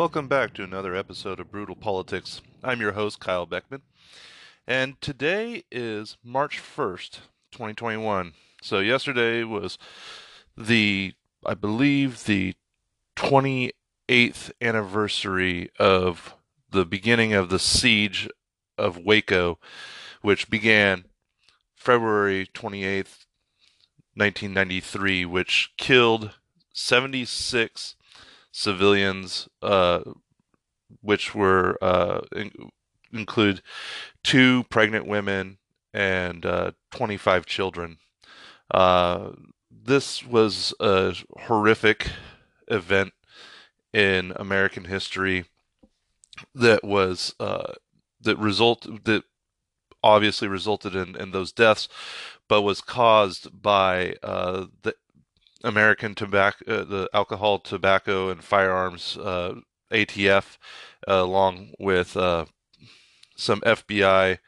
Welcome back to another episode of Brutal Politics. I'm your host, Kyle Beckman, and today is March 1st, 2021. So, yesterday was the, I believe, the 28th anniversary of the beginning of the siege of Waco, which began February 28th, 1993, which killed 76 civilians, uh, which were uh, in, include two pregnant women and uh, 25 children. Uh, this was a horrific event in American history that was uh, that result that obviously resulted in, in those deaths, but was caused by uh, the American tobacco, uh, the alcohol, tobacco, and firearms uh, ATF, uh, along with uh, some FBI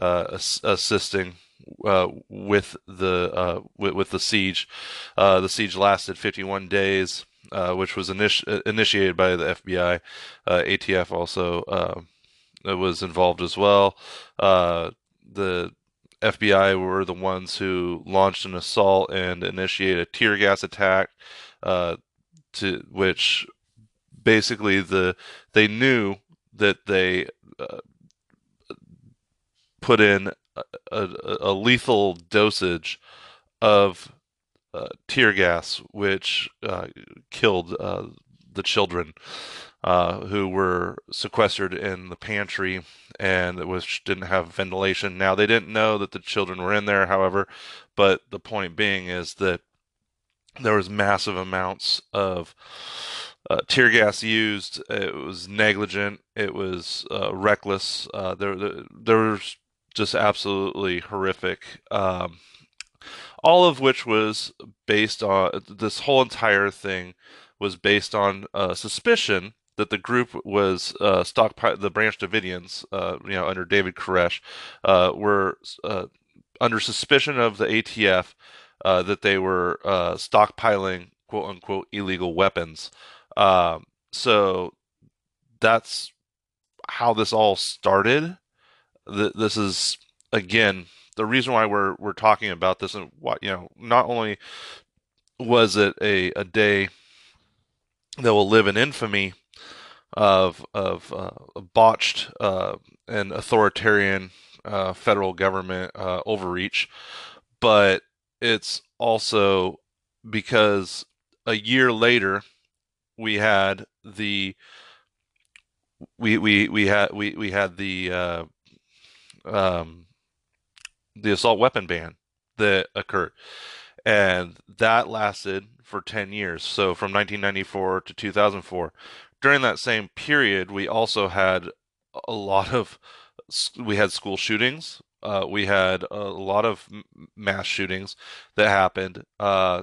uh, ass- assisting with the with, with, the siege. the siege lasted 51 days, which was initi- initiated by the FBI. ATF also was involved as well. the FBI were the ones who launched an assault and initiated a tear gas attack, uh, to which basically the they knew that they uh, put in a, a, a, lethal dosage of uh, tear gas, which uh, killed uh, the children uh, who were sequestered in the pantry and which didn't have ventilation. Now they didn't know that the children were in there, however, but the point being is that there was massive amounts of uh, tear gas used. It was negligent. It was uh, reckless. Uh, there, there was just absolutely horrific. Um, all of which was based on this whole entire thing was based on uh, suspicion that the group was uh, stockpile the Branch Davidians, uh, you know, under David Koresh, uh, were uh, under suspicion of the ATF uh, that they were uh, stockpiling quote unquote illegal weapons. Um, so that's how this all started. this is again the reason why we're we're talking about this, and what you know, not only was it a, a day that will live in infamy of of uh, botched uh, and authoritarian uh, federal government uh, overreach, but it's also because a year later we had the we we we had we we had the uh, um, the assault weapon ban that occurred, and that lasted for 10 years. So from 1994 to 2004 during that same period, we also had a lot of we had school shootings. Uh, we had a lot of mass shootings that happened. Uh,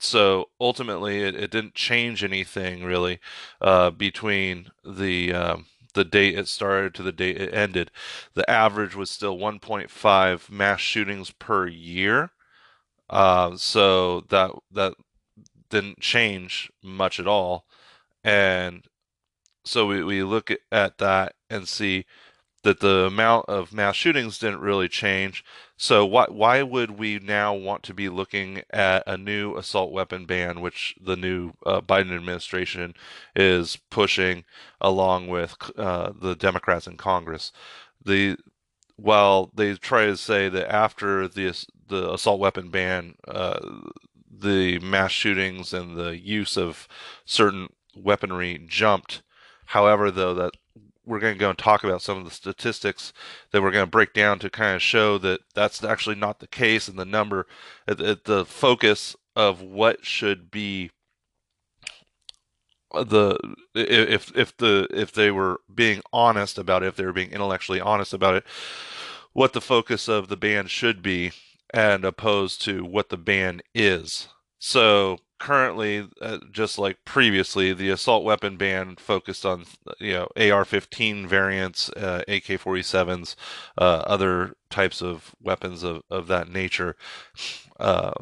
so ultimately, it, it, didn't change anything really uh, between the um, the date it started to the date it ended. The average was still 1.5 mass shootings per year. Uh, so that that didn't change much at all. And so we, we look at that and see that the amount of mass shootings didn't really change. So why why would we now want to be looking at a new assault weapon ban, which the new uh, Biden administration is pushing along with uh, the Democrats in Congress? The while they try to say that after the the assault weapon ban, uh, the mass shootings and the use of certain weaponry jumped However, though, that we're going to go and talk about some of the statistics that we're going to break down to kind of show that that's actually not the case, and the number, uh, at, at the focus of what should be uh, the if if the if they were being honest about it, if they were being intellectually honest about it, what the focus of the band should be, and opposed to what the band is. So currently, uh, just like previously, the assault weapon ban focused on you know AR-15 variants, uh, AK-47s, uh, other types of weapons of, of that nature. Uh,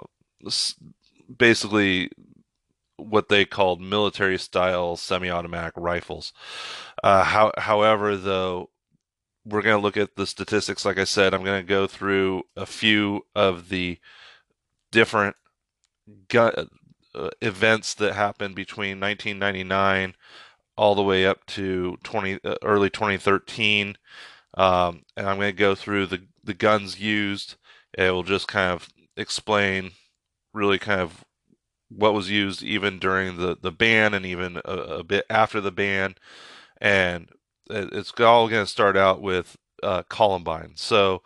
basically, what they called military style semi-automatic rifles. Uh, how, however, though, we're going to look at the statistics. Like I said, I'm going to go through a few of the different gun, uh, events that happened between 1999 all the way up to 20 uh, early 2013, um, and I'm going to go through the the guns used. It will just kind of explain really kind of what was used even during the, the ban and even a, a bit after the ban. And it's all going to start out with uh, Columbine. So,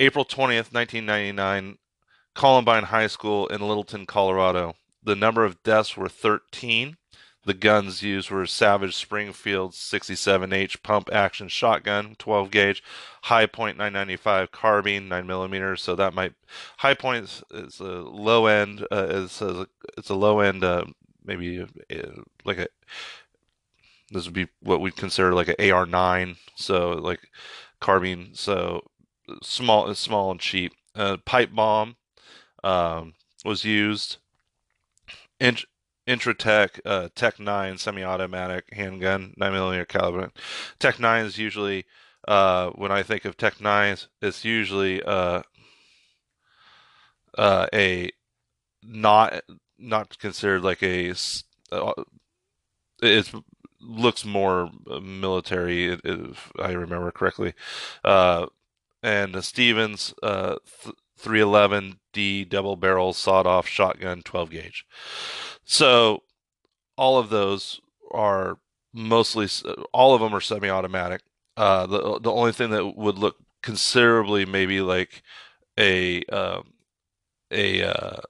April 20th, 1999, Columbine High School in Littleton, Colorado. The number of deaths were 13. The guns used were Savage Springfield 67H pump action shotgun, 12 gauge, High 995 carbine, 9 millimeters. So that might Hi-Point is, is a low end. Uh, is a, it's a low end, uh, maybe uh, like a. This would be what we'd consider like an AR9. So like carbine. So small, small and cheap. Uh, pipe bomb um, was used. Inch, Intratec uh, Tech 9 semi-automatic handgun, nine millimeter caliber. Tech 9 is usually, uh, when I think of Tech 9s, it's usually uh, uh, a not not considered like a uh, it looks more military if I remember correctly. Uh, and Stevens uh, 311D double barrel sawed off shotgun 12 gauge. So all of those are mostly all of them are semi-automatic. Uh, the the only thing that would look considerably maybe like a um, a uh,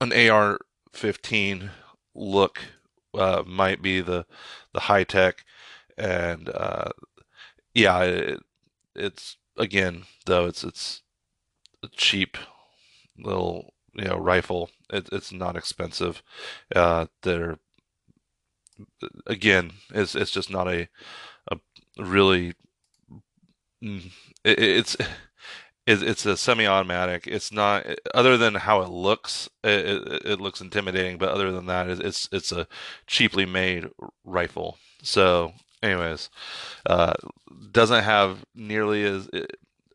an AR-15 look uh, might be the the high tech, and uh, yeah, it, it's again though it's it's cheap little you know rifle. It, it's not expensive. Uh, they're again, it's it's just not a a really mm, it, it's it's a semi-automatic. It's not other than how it looks. It, it, it, looks intimidating, but other than that, it's it's a cheaply made rifle. So, anyways, uh, doesn't have nearly as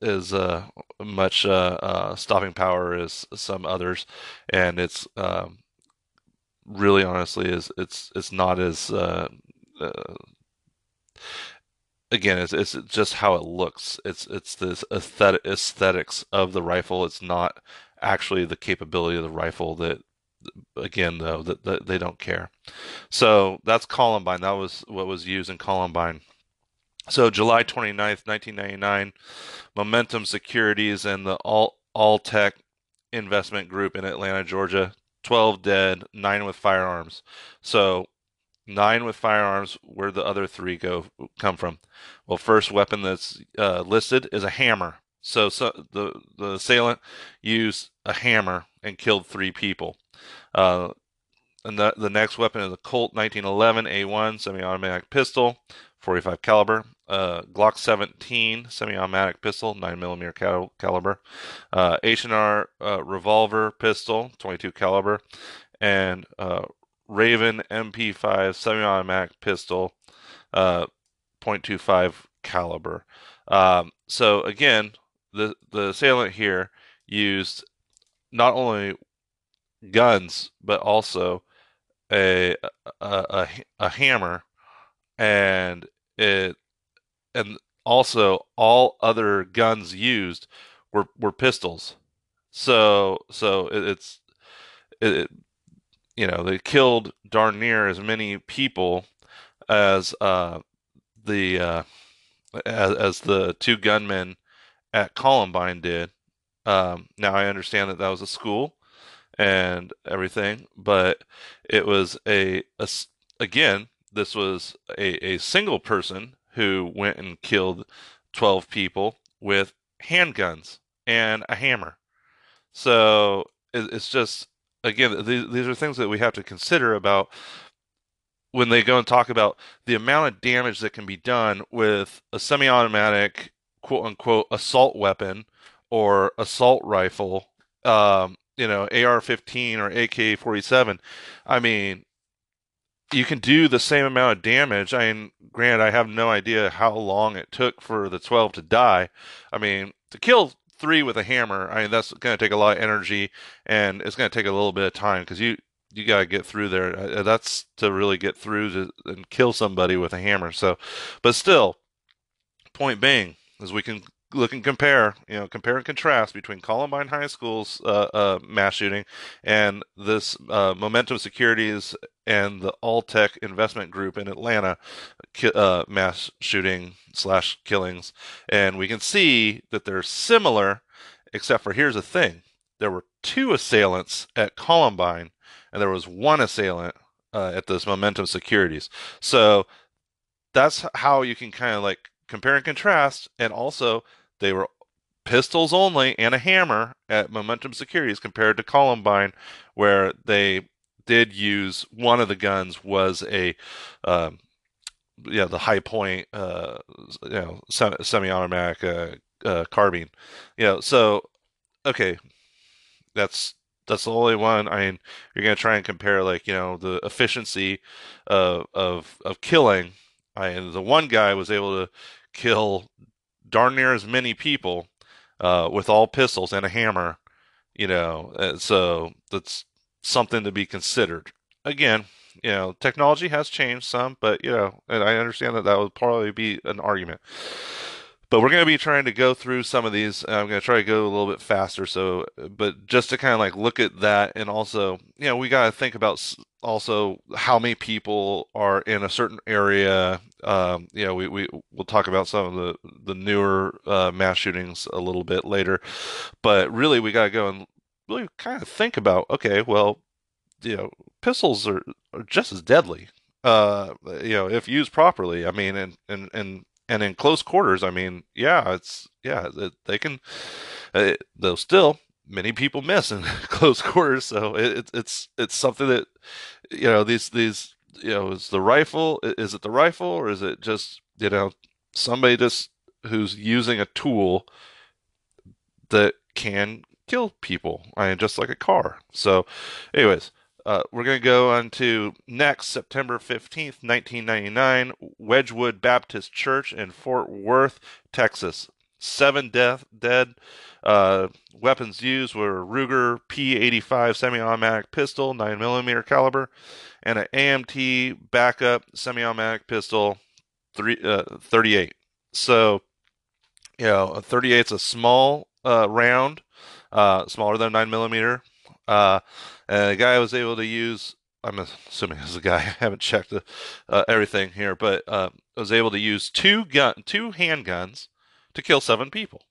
as uh, much uh, uh, stopping power as some others, and it's um, really honestly is it's it's not as uh, again it's it's just how it looks. It's it's this aesthetic aesthetics of the rifle. It's not actually the capability of the rifle that again though that, that they don't care. So that's Columbine. That was what was used in Columbine. So July 29th, 1999, Momentum Securities and the All Alltech Investment Group in Atlanta, Georgia, 12 dead, 9 with firearms. So 9 with firearms, where the other 3 go come from? Well, first weapon that's uh, listed is a hammer. So, so the the assailant used a hammer and killed 3 people. Uh, and the, the next weapon is a Colt 1911 A1 semi-automatic pistol, 45 caliber uh, Glock 17 semi-automatic pistol, 9 millimeter cal- caliber, uh, H&R uh, revolver pistol, 22 caliber, and uh, Raven MP5 semi-automatic pistol, uh, 0.25 caliber. Um, so again, the the assailant here used not only guns but also a a, a, a hammer. And it and also all other guns used were were pistols. So so it, it's it, you know they killed darn near as many people as uh, the uh, as, as the two gunmen at Columbine did. Um, now I understand that that was a school and everything, but it was a, a again this was a, a single person who went and killed 12 people with handguns and a hammer. So it's just, again, these are things that we have to consider about when they go and talk about the amount of damage that can be done with a semi automatic, quote unquote, assault weapon or assault rifle. Um, you know AR-15 or AK-47, I mean, you can do the same amount of damage. I mean, granted, I have no idea how long it took for the 12 to die. I mean, to kill three with a hammer, I mean, that's going to take a lot of energy and it's going to take a little bit of time because you you got to get through there. Uh, that's to really get through to, and kill somebody with a hammer. So, but still, point being is we can look and compare, you know, compare and contrast between Columbine High School's uh, uh, mass shooting and this uh, Momentum Securities and the Alltech Investment Group in Atlanta uh, mass shooting slash killings, and we can see that they're similar, except for here's the thing: there were two assailants at Columbine, and there was one assailant uh, at this Momentum Securities. So that's how you can kind of like compare and contrast, and also they were pistols only and a hammer at Momentum Securities compared to Columbine, where they did use one of the guns was a um, yeah the Hi-Point uh, you know semi-automatic uh, uh, carbine. You know so okay. That's that's the only one. I mean you're gonna try and compare like you know the efficiency of of, of killing. I the one guy was able to kill darn near as many people uh, with all pistols and a hammer. You know, uh, so that's something to be considered. Again, you know, technology has changed some, but you know, and I understand that that would probably be an argument. But we're going to be trying to go through some of these. I'm going to try to go a little bit faster. So, but just to kind of like look at that, and also, you know, we got to think about also how many people are in a certain area. Um, you know, we, we we'll talk about some of the the newer uh, mass shootings a little bit later, but really we got to go and really kind of think about okay, well, you know, pistols are, are just as deadly. Uh, you know, if used properly. I mean, and and and and in close quarters, I mean, yeah, it's yeah, they can. Uh, though still, many people miss in close quarters, so it, it's it's something that you know these these you know is the rifle is it the rifle or is it just you know somebody just who's using a tool that can kill people I mean just like a car so anyways uh, we're going to go on to next September 15th, 1999, Wedgwood Baptist Church in Fort Worth, Texas. Seven death, dead. Uh, weapons used were Ruger P85 semi-automatic pistol, 9mm caliber, and an AMT backup semi-automatic pistol, three, uh, 38. So, you know, a 38 is a small uh, round, uh, smaller than 9mm. Uh, and the guy was able to use. I'm assuming as a guy. I haven't checked the, uh, everything here, but uh, was able to use two gun, two handguns to kill seven people.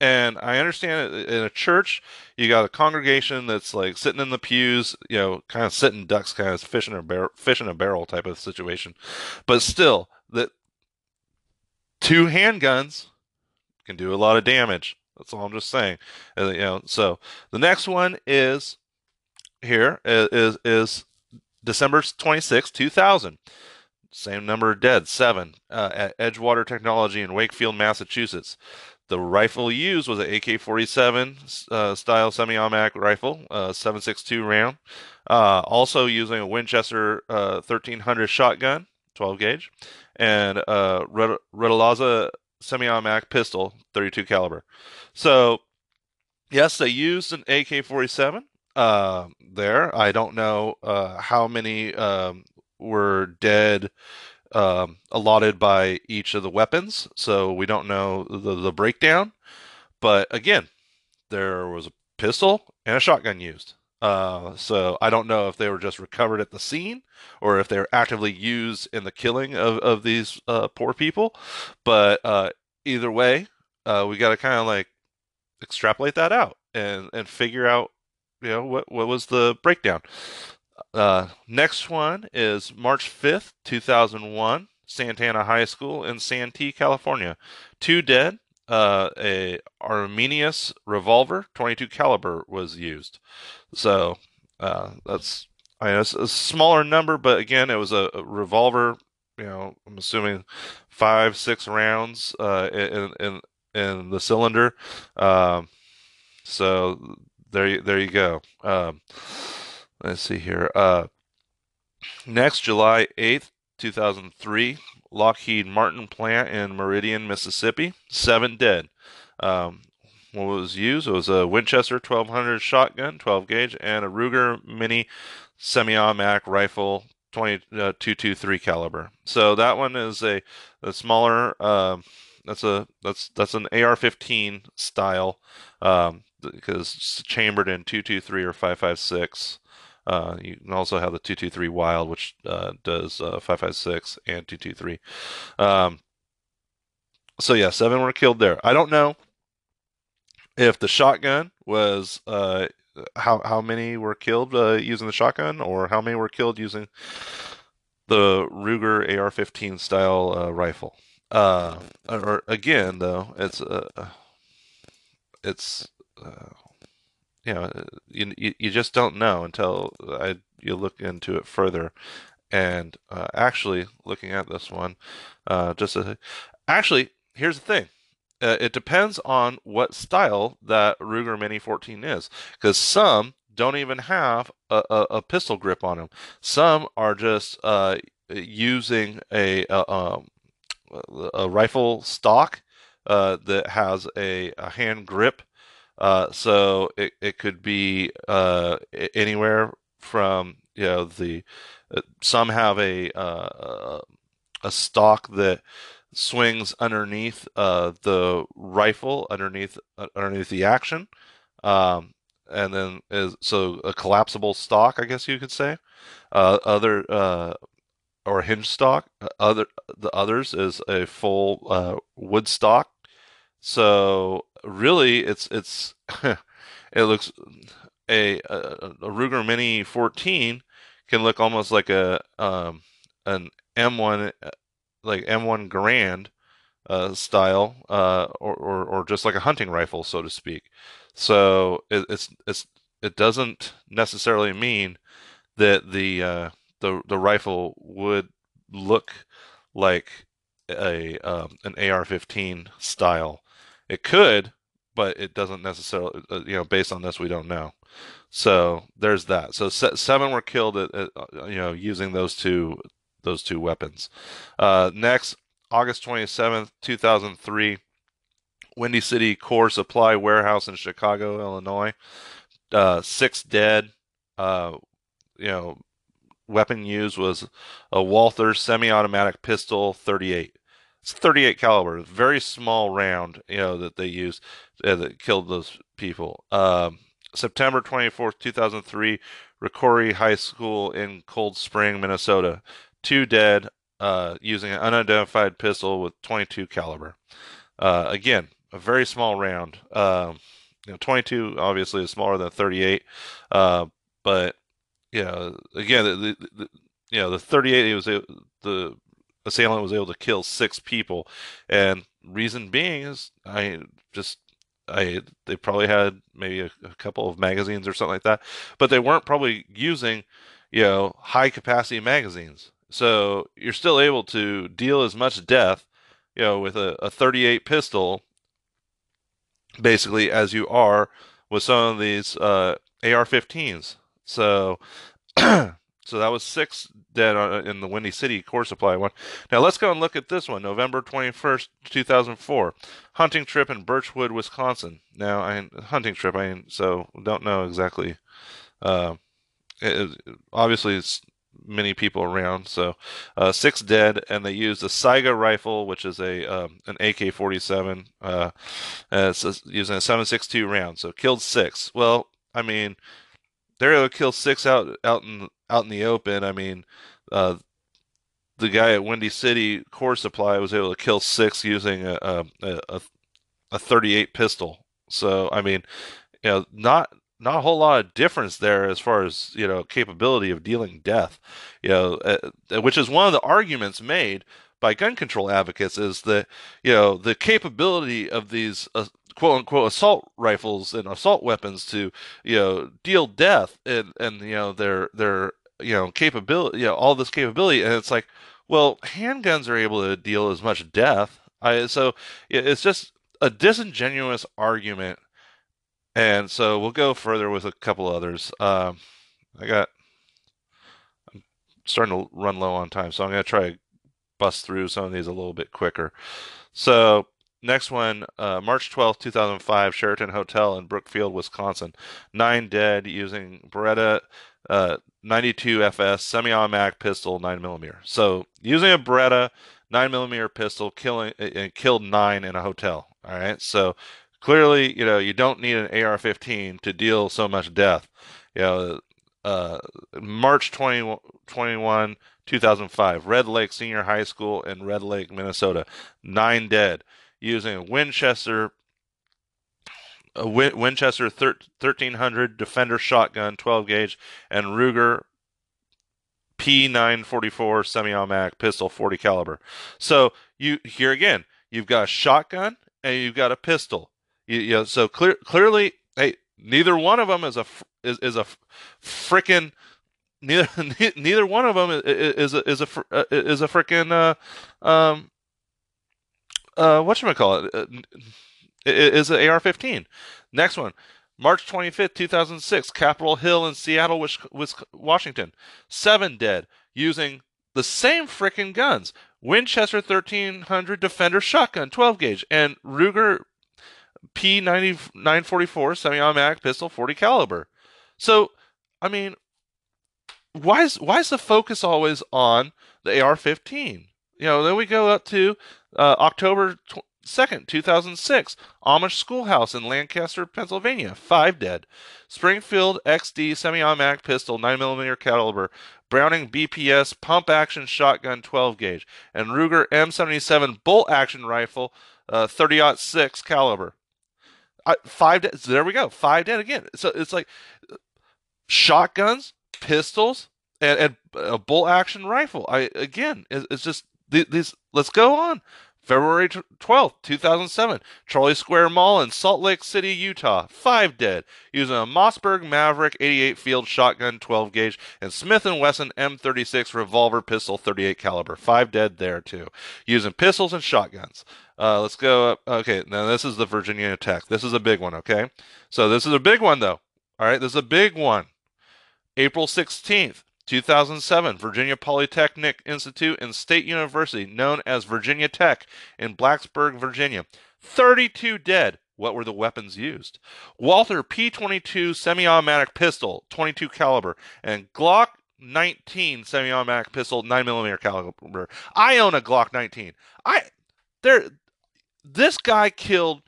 And I understand in a church, you got a congregation that's like sitting in the pews, you know, kind of sitting ducks, kind of fishing a barrel, fishing a barrel type of situation. But still, that two handguns can do a lot of damage. That's all I'm just saying. And, you know, so the next one is here is is December 26, 2000. Same number dead, seven, uh, at Edgewater Technology in Wakefield, Massachusetts. The rifle used was an AK-47 uh, style semi-automatic rifle, uh, 7.62 round. Uh, also using a Winchester 1300 uh, shotgun, 12 gauge, and a Retolaza semi-automatic pistol, 32 caliber. So, yes, they used an AK-47 uh, there. I don't know uh, how many um, were dead um, allotted by each of the weapons, so we don't know the, the breakdown. But again, there was a pistol and a shotgun used. Uh, so I don't know if they were just recovered at the scene or if they were actively used in the killing of, of these uh, poor people. But uh, either way, uh, we got to kind of like extrapolate that out and, and figure out you know what what was the breakdown. Uh, next one is March fifth, two thousand one, Santana High School in Santee, California. Two dead. Uh, a Arminius revolver, 22 caliber, was used. So uh, that's I mean, it's a smaller number, but again, it was a, a revolver. You know, I'm assuming five, six rounds uh, in in in the cylinder. Um, so there, there you go. Um, let's see here. Uh, next, July 8th, 2003, Lockheed Martin plant in Meridian, Mississippi. Seven dead. Um, what was used? It was a Winchester 1200 shotgun, 12 gauge, and a Ruger Mini semi-automatic rifle, 22.3 uh, caliber. So that one is a, a smaller. Uh, that's a that's that's an AR-15 style um, because it's chambered in 223 or 556. Uh, you can also have the 223 Wylde, which uh, does uh, 556 and 223. Um, so yeah, seven were killed there. I don't know if the shotgun was uh, how how many were killed uh, using the shotgun, or how many were killed using the Ruger AR-15 style uh, rifle. Uh, or again, though, it's uh, it's uh, you know you, you just don't know until I, you look into it further. And uh, actually, looking at this one, uh, just a, actually, here's the thing. Uh, it depends on what style that Ruger Mini 14 is, because some don't even have a, a, a, pistol grip on them. Some are just uh, using a, a, um, a rifle stock uh, that has a, hand grip. Uh, so it, it could be uh, anywhere from you know the uh, some have a a stock that swings underneath uh, the rifle underneath underneath the action um, and then is so a collapsible stock I guess you could say other or hinge stock. Uh, other the others is a full uh, wood stock. So really, it's it's it looks a, a, a Ruger Mini 14 can look almost like a um, an M1 like M1 Garand uh, style, uh, or, or or just like a hunting rifle, so to speak. So it, it's it's it doesn't necessarily mean that the uh, the the rifle would look like a um, an AR-15 style. It could, but it doesn't necessarily. Uh, you know, based on this, we don't know. So there's that. So seven were killed at, at uh, you know using those two those two weapons. Uh, next, August 27th, 2003, Windy City Core Supply Warehouse in Chicago, Illinois. Uh, six dead. Uh, you know, weapon used was a Walther semi-automatic pistol 38. It's 38 caliber, very small round, you know, that they used uh, that killed those people. Um, September 24th, 2003, Rocori High School in Cold Spring, Minnesota. Two dead uh, using an unidentified pistol with 22 caliber. Uh, again, a very small round. Um, you know, 22 obviously is smaller than 38, uh, but know, again, the, the, the you know the 38 was the assailant was able to kill six people, and reason being is I just I they probably had maybe a, a, couple of magazines or something like that, but they weren't probably using you know high capacity magazines. So you're still able to deal as much death, you know, with a, a 38 pistol, basically as you are with some of these uh, AR-15s. So, so that was six dead in the Windy City Core Supply one. Now let's go and look at this one, November 21st, 2004. Hunting trip in Birchwood, Wisconsin. Now, I hunting trip, I so don't know exactly. Uh, it, obviously, it's many people around. So uh, six dead, and they used a Saiga rifle, which is a um, an AK-47. Uh, using a 7.62 round, so killed six. Well, I mean, they're able to kill six out out in out in the open. I mean, uh, the guy at Windy City Core Supply was able to kill six using a a, a, a 38 pistol. So I mean, you know, not not a whole lot of difference there as far as you know capability of dealing death. You know, uh, which is one of the arguments made by gun control advocates is that you know the capability of these uh, quote unquote assault rifles and assault weapons to you know deal death and and you know their their you know capability you know all this capability and it's like well handguns are able to deal as much death I so it's just a disingenuous argument And so we'll go further with a couple others. Um, I got I'm starting to run low on time, so I'm going to try to bust through some of these a little bit quicker. So next one, uh, March 12th, 2005, Sheraton Hotel in Brookfield, Wisconsin. Nine dead using Beretta uh, 92 FS semi-automatic pistol, 9 millimeter. So using a Beretta 9 millimeter pistol, killing and killed nine in a hotel. All right, so clearly, you know, you don't need an AR-15 to deal so much death. You know, uh, March 20, 21, 2005, Red Lake Senior High School in Red Lake, Minnesota, nine dead using a Winchester a Winchester 1300 Defender shotgun 12 gauge and Ruger P944 semi-automatic pistol 40 caliber. So you here again, you've got a shotgun and you've got a pistol. You, you know, so clear, clearly, hey, neither one of them is a is, is a freaking neither neither one of them is, is a is a uh, is a freaking uh, um uh what should I call it is uh, an AR-15. Next one, March 25th, 2006, Capitol Hill in Seattle, Washington. Seven dead using the same freaking guns. Winchester 1300 Defender shotgun, 12 gauge, and Ruger P944 semi-automatic pistol, 40 caliber. So, I mean, why is why is the focus always on the AR-15? You know, then we go up to uh, October 2nd, 2006, Amish Schoolhouse in Lancaster, Pennsylvania, five dead. Springfield XD semi-automatic pistol, 9mm caliber. Browning BPS pump action shotgun 12 gauge, and Ruger M77 bolt action rifle, uh, 30-06 caliber. Five dead. So there we go. Five dead again. So it's like shotguns, pistols, and, and a bull action rifle. I again, it's just these. Let's go on. February 12th, 2007, Trolley Square Mall in Salt Lake City, Utah. Five dead using a Mossberg Maverick 88 field shotgun 12 gauge and Smith & Wesson M36 revolver pistol 38 caliber. Five dead there too, using pistols and shotguns. Uh, let's go up. Okay, now this is the Virginia Tech. This is a big one. Okay, so this is a big one though. All right, this is a big one. April 16th, 2007, Virginia Polytechnic Institute and State University, known as Virginia Tech, in Blacksburg, Virginia. 32 dead. What were the weapons used? Walther P22 semi-automatic pistol, 22 caliber, and Glock 19 semi-automatic pistol, 9mm caliber. I own a Glock 19. I there this guy killed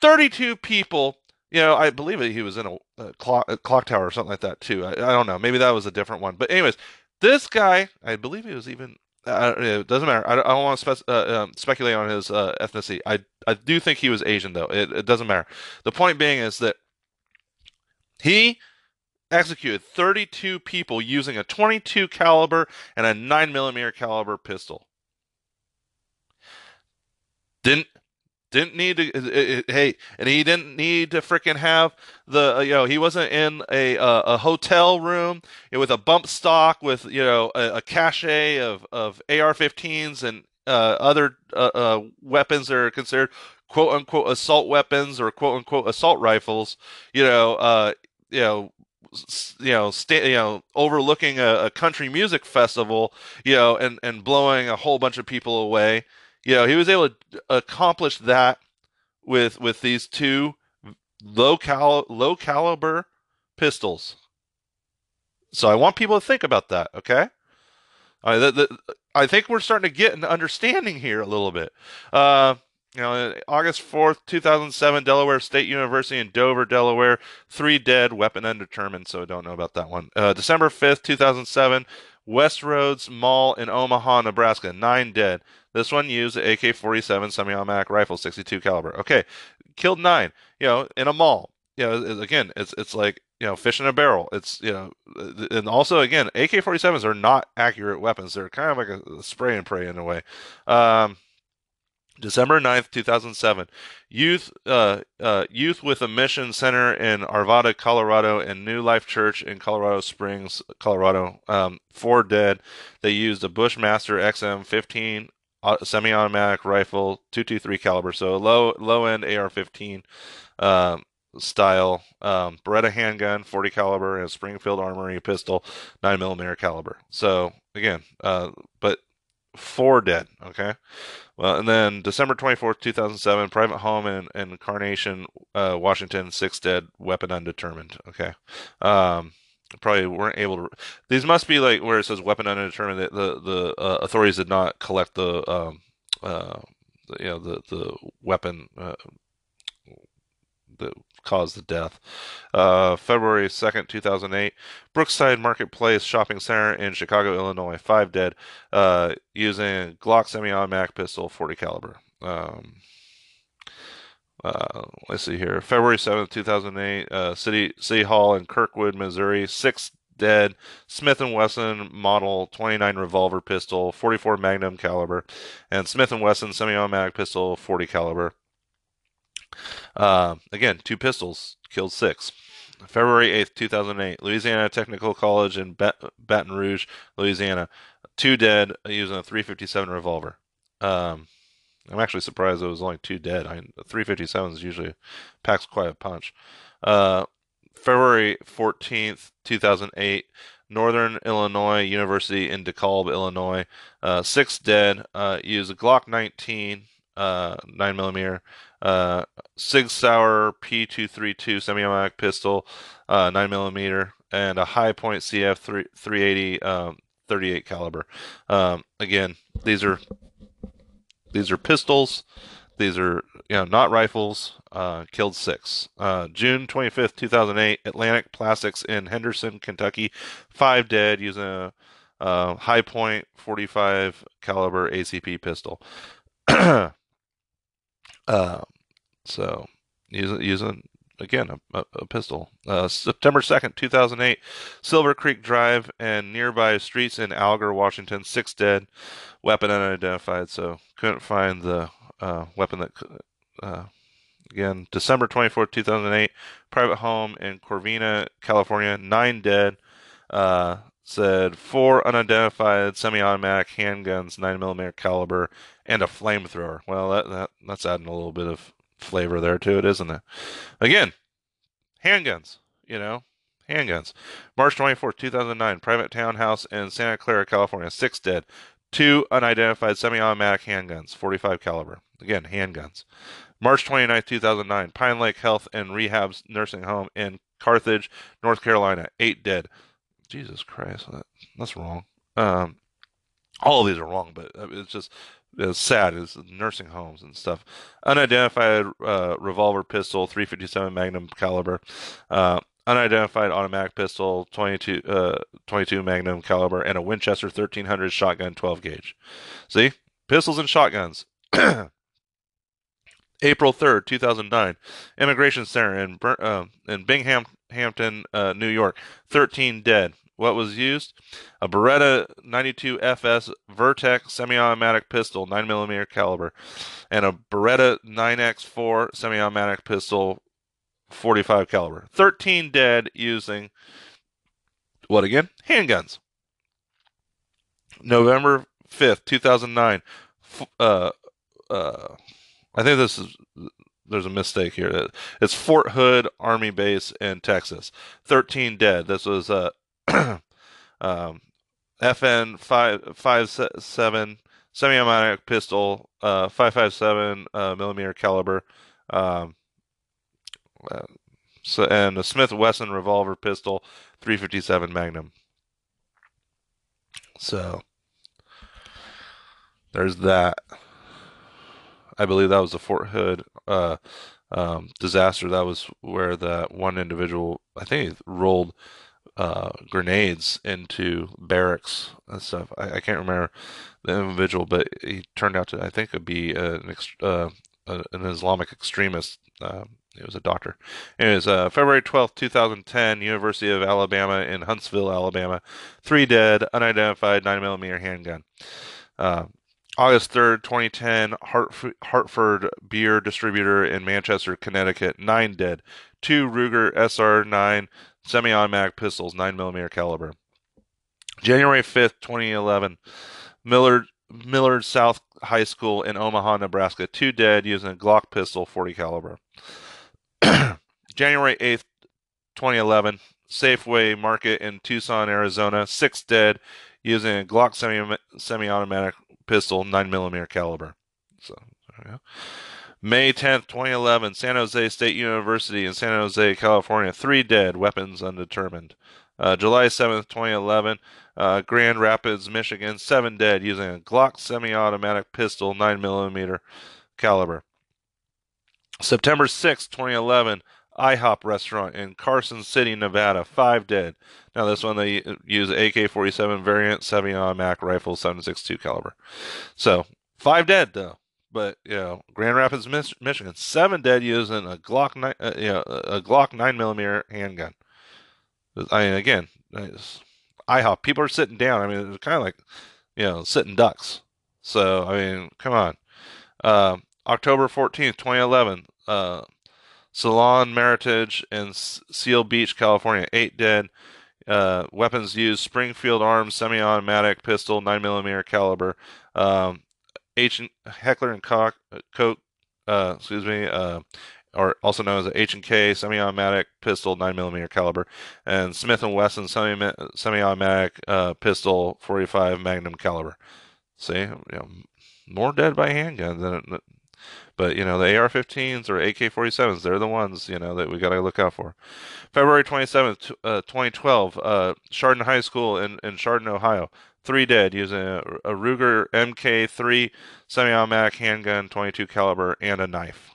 32 people you know, I believe he was in a, a, clock, a clock, tower or something like that too. I, I, don't know. Maybe that was a different one. But anyways, this guy, I believe he was even. Uh, it doesn't matter. I, I don't want to spe- uh, um, speculate on his uh, ethnicity. I I do think he was Asian though. It, it doesn't matter. The point being is that he executed 32 people using a 22 caliber and a 9 millimeter caliber pistol. Didn't didn't need to. Hey, and he didn't need to freaking have the. Uh, you know, he wasn't in a uh, a hotel room with a bump stock with you know a, a cache of of AR-15s and uh, other uh, uh, weapons that are considered quote unquote assault weapons or quote unquote assault rifles. You know, you know you know, sta- you know, overlooking a, a, country music festival, you know, and and blowing a whole bunch of people away you know, he was able to accomplish that with with these two low cal low caliber pistols. So I want people to think about that. Okay, uh, the, the, I think we're starting to get an understanding here a little bit. Uh, you know, August 4th, 2007, Delaware State University in Dover, Delaware, three dead, weapon undetermined, so I don't know about that one. Uh, December 5th, 2007, Westroads Mall in Omaha, Nebraska, nine dead. This one used an AK-47 semi-automatic rifle, 62 caliber. Okay, killed nine. You know, in a mall. You know, again, it's it's like you know, fish in a barrel. It's you know, and also again, AK-47s are not accurate weapons. They're kind of like a spray and pray in a way. Um, December 9th, 2007. Youth uh, uh, Youth with a Mission Center in Arvada, Colorado, and New Life Church in Colorado Springs, Colorado. Um, four dead. They used a Bushmaster XM 15 semi-automatic rifle, 223 caliber, so low low end AR-15. Um, style um, Beretta handgun, 40 caliber, and Springfield Armory pistol, 9 millimeter caliber. So again, uh, but four dead. Okay. Well, and then December 24th, 2007, private home in, in Carnation, uh, Washington, six dead, weapon undetermined. Okay. Um, probably weren't able to. These must be like where it says weapon undetermined. The the, the uh, authorities did not collect the um, uh, you know the the weapon uh, that caused the death. Uh, February 2nd, 2008, Brookside Marketplace Shopping Center in Chicago, Illinois. Five dead uh, using Glock semi-automatic pistol, 40 caliber. Um, uh, let's see here. February 7th, 2008, uh, City City Hall in Kirkwood, Missouri. Six dead. Smith & Wesson Model 29 revolver pistol, 44 Magnum caliber, and Smith & Wesson semi-automatic pistol, 40 caliber. Uh, again, two pistols killed six. February 8th, 2008, Louisiana Technical College in Baton Rouge, Louisiana. Two dead using a 357 revolver. Um, I'm actually surprised there was only two dead. I, 357 is usually packs quite a punch. Uh, February 14th, 2008, Northern Illinois University in DeKalb, Illinois. Uh, six dead. Uh, a Glock 19 uh, 9 millimeter, uh, Sig Sauer P232 semi-automatic pistol, uh, 9 millimeter, and a Hi-Point CF 3, 380 um, 38 caliber. Um, again, these are these are pistols. These are you know not rifles. Uh, killed six. Uh, June 25th, 2008, Atlantic Plastics in Henderson, Kentucky. Five dead using a, a Hi-Point 45 caliber ACP pistol. Uh, so using using again a, a pistol. Uh, September second, two thousand eight, Silver Creek Drive and nearby streets in Alger, Washington. Six dead, weapon unidentified. So couldn't find the uh, weapon that. Uh, again, December twenty fourth, two thousand eight, private home in Covina, California. Nine dead. Uh, said four unidentified semi-automatic handguns, nine millimeter caliber, and a flamethrower. Well, that, that that's adding a little bit of flavor there to it, isn't it? Again, handguns. You know, handguns. March 24, 2009, private townhouse in Santa Clara, California. Six dead. Two unidentified semi-automatic handguns, 45 caliber. Again, handguns. March 29, 2009, Pine Lake Health and Rehab's nursing home in Carthage, North Carolina. Eight dead. Jesus Christ, that, that's wrong. Um, all of these are wrong, but it's just it's sad. It's nursing homes and stuff. Unidentified uh, revolver pistol, 357 Magnum caliber. Uh, unidentified automatic pistol, 22, uh, 22 Magnum caliber, and a Winchester 1300 shotgun, 12 gauge. See, pistols and shotguns. April 3rd, 2009, Immigration Center in, uh, in Bingham, Hampton, uh, New York. 13 dead. What was used? A Beretta 92 FS Vertec semi-automatic pistol, 9mm caliber, and a Beretta 9X4 semi-automatic pistol, 45 caliber. 13 dead using what again? Handguns. November 5th, 2009. Uh, uh, I think this is there's a mistake here. It's Fort Hood Army Base in Texas. 13 dead. This was uh, um, FN five five seven semi-automatic pistol, uh, 557 uh, millimeter caliber, um, uh, so, and a Smith Wesson revolver pistol, 357 Magnum. So there's that. I believe that was the Fort Hood uh, um, disaster. That was where that one individual, I think, rolled uh, grenades into barracks and stuff. I, I, can't remember the individual, but he turned out to, I think, it be an, uh, an Islamic extremist. Uh, he was a doctor. Anyways, uh, February 12th, 2010, University of Alabama in Huntsville, Alabama. Three dead, unidentified 9mm handgun. Uh, August 3rd, 2010, Hartford, Hartford beer distributor in Manchester, Connecticut. Nine dead. Two Ruger SR9 semi-automatic pistols, 9mm caliber. January 5th, 2011, Millard Millard South High School in Omaha, Nebraska. Two dead using a Glock pistol, 40 caliber. January 8th, 2011, Safeway Market in Tucson, Arizona. Six dead using a Glock semi automatic pistol, 9mm caliber. So, May 10th, 2011, San Jose State University in San Jose, California. Three dead, weapons undetermined. Uh, July 7th, 2011, uh, Grand Rapids, Michigan. Seven dead using a Glock semi automatic pistol, 9mm caliber. September 6th, 2011, IHOP restaurant in Carson City, Nevada. Five dead. Now this one they use AK-47 variant semi-automatic rifle, 7.62 caliber. So five dead though. But you know, Grand Rapids, Michigan, seven dead using a Glock nine, uh, you know, a Glock nine millimeter handgun. I mean, again, IHOP. People are sitting down. I mean, it's kind of like you know, sitting ducks. So I mean, come on. Uh, October fourteenth, twenty eleven. Uh, Salon Meritage in Seal Beach, California. Eight dead. Uh, weapons used: Springfield Arms semi-automatic pistol, nine millimeter caliber. Um, H Heckler and Koch, Koch uh, excuse me, uh, or also known as h&k semi-automatic pistol, 9mm caliber, and Smith and Wesson semi semi-automatic uh, pistol, 45 Magnum caliber. See, you know, more dead by handgun than but you know, the AR-15s or AK-47s, they're the ones you know that we got to look out for. February 27th, uh, 2012, uh, Chardon High School in, in Chardon, Ohio. Three dead using a, a Ruger MK3 semi-automatic handgun, 22 caliber, and a knife.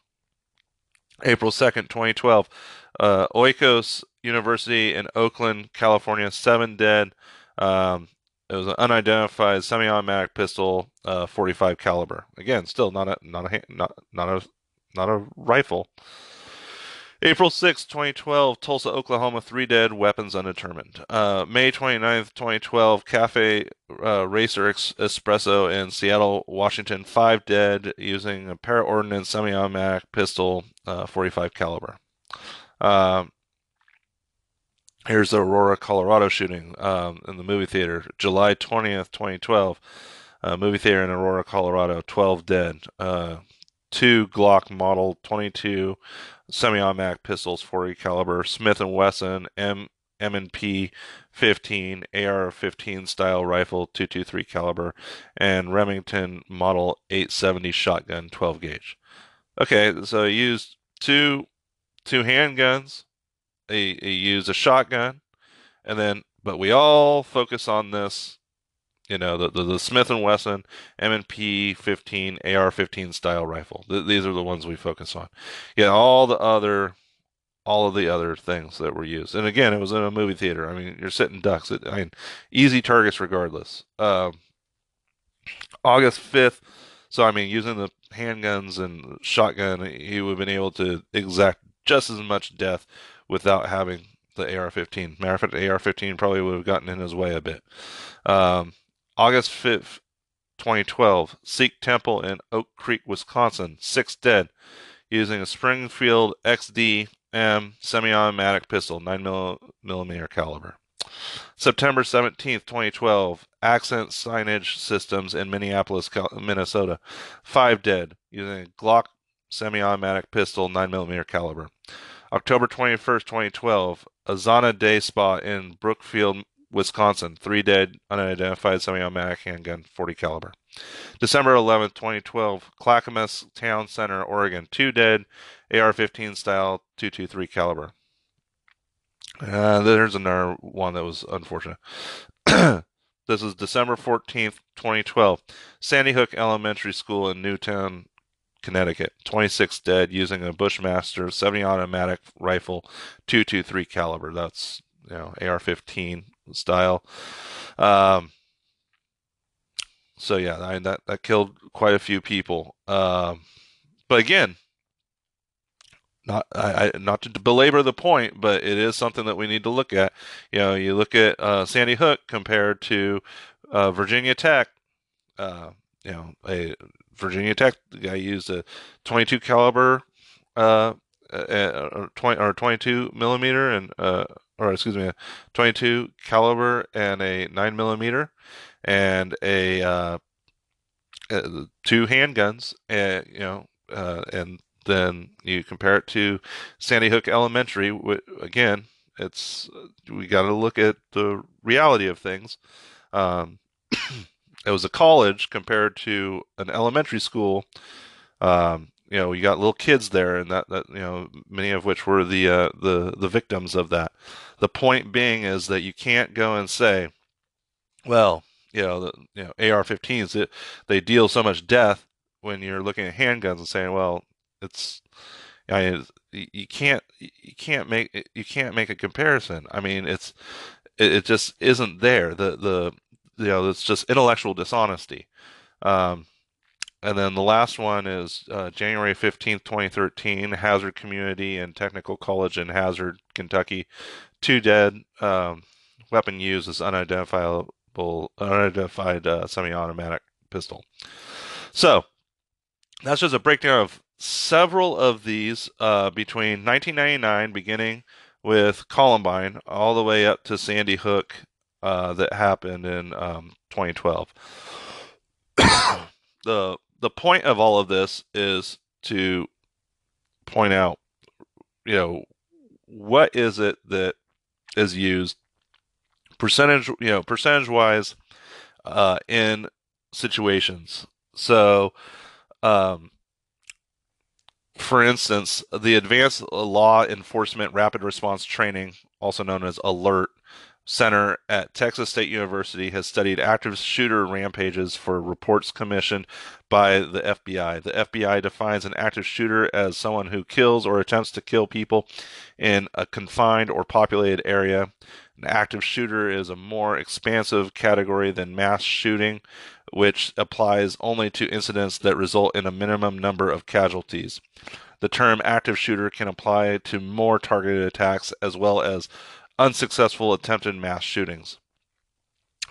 April 2nd, 2012, uh, Oikos University in Oakland, California. Seven dead. Um, it was an unidentified semi-automatic pistol, uh, 45 caliber. Again, still not a not a not not a not a rifle. April 6, 2012, Tulsa, Oklahoma, three dead, weapons undetermined. Uh, May 29th, 2012, Cafe uh, Racer Ex- Espresso in Seattle, Washington, five dead using a para-ordnance semi-automatic pistol, uh, 45 caliber. Um, Here's the Aurora, Colorado shooting um, in the movie theater, July 20th, 2012. Uh, movie theater in Aurora, Colorado, 12 dead. Uh, two Glock Model 22 semi-automatic pistols, 40 caliber, Smith Wesson M M&P 15 AR-15 style rifle, 223 caliber, and Remington Model 870 shotgun, 12 gauge. Okay, so I used two two handguns. He, he used a shotgun, and then but we all focus on this, you know, the the, the Smith and Wesson M&P 15 AR-15 style rifle. Th- these are the ones we focus on. Yeah, all the other all of the other things that were used. And again, it was in a movie theater. I mean, you're sitting ducks. It, I mean, easy targets regardless. Um, August 5th. So, I mean, using the handguns and shotgun, he would have been able to exact just as much death without having the AR-15. Matter of fact, the AR-15 probably would have gotten in his way a bit. Um, August 5th, 2012, Sikh Temple in Oak Creek, Wisconsin. Six dead using a Springfield XD-M semi-automatic pistol, 9 millimeter caliber. September 17th, 2012, Accent Signage Systems in Minneapolis, Minnesota. Five dead using a Glock semi-automatic pistol, 9 millimeter caliber. October 21st, 2012, Azana Day Spa in Brookfield, Wisconsin. Three dead, unidentified semi-automatic handgun, 40 caliber. December 11, 2012, Clackamas Town Center, Oregon. Two dead, AR-15 style, 223 caliber. Uh, there's another one that was unfortunate. this is December 14th, 2012. Sandy Hook Elementary School in Newtown, Connecticut. 26 dead using a Bushmaster 70 automatic rifle, 223 caliber. That's you know AR-15 style. Um, so yeah, I, that that killed quite a few people. Um, but again, not I, not to belabor the point, but it is something that we need to look at. You know, you look at uh, Sandy Hook compared to uh, Virginia Tech. Uh, you know, a Virginia Tech guy used a 22 caliber, uh, uh, 20 or 22 millimeter and uh, or excuse me, a 22 caliber and a 9 millimeter and a uh, uh, two handguns, and you know, uh, and then you compare it to Sandy Hook Elementary. Again, it's we got to look at the reality of things. Um, it was a college compared to an elementary school. Um, you know, you got little kids there, and that, that you know, many of which were the uh, the the victims of that. The point being is that you can't go and say, well, you know, the you know AR-15s it, they deal so much death when you're looking at handguns and saying, well, it's I mean, you can't you can't make you can't make a comparison. I mean, it's it, it just isn't there. The the you know, it's just intellectual dishonesty. Um, and then the last one is uh, January 15th, 2013, Hazard Community and Technical College in Hazard, Kentucky. Two dead. Um, weapon used is unidentifiable, unidentified uh, semi-automatic pistol. So that's just a breakdown of several of these uh, between 1999, beginning with Columbine, all the way up to Sandy Hook uh, that happened in um, 2012. the the point of all of this is to point out, you know, what is it that is used percentage, you know, percentage wise uh, in situations. So, um, for instance, the Advanced Law Enforcement Rapid Response Training, also known as ALERRT, Center at Texas State University has studied active shooter rampages for reports commissioned by the FBI. The FBI defines an active shooter as someone who kills or attempts to kill people in a confined or populated area. An active shooter is a more expansive category than mass shooting, which applies only to incidents that result in a minimum number of casualties. The term active shooter can apply to more targeted attacks as well as unsuccessful attempted mass shootings.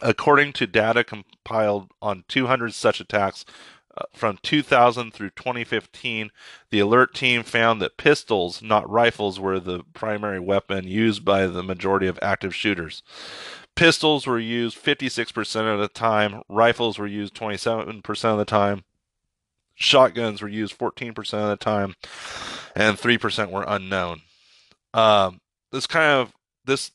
According to data compiled on 200 such attacks uh, from 2000 through 2015, the ALERRT team found that pistols, not rifles, were the primary weapon used by the majority of active shooters. Pistols were used 56% of the time, rifles were used 27% of the time, shotguns were used 14% of the time, and 3% were unknown. Um, this kind of this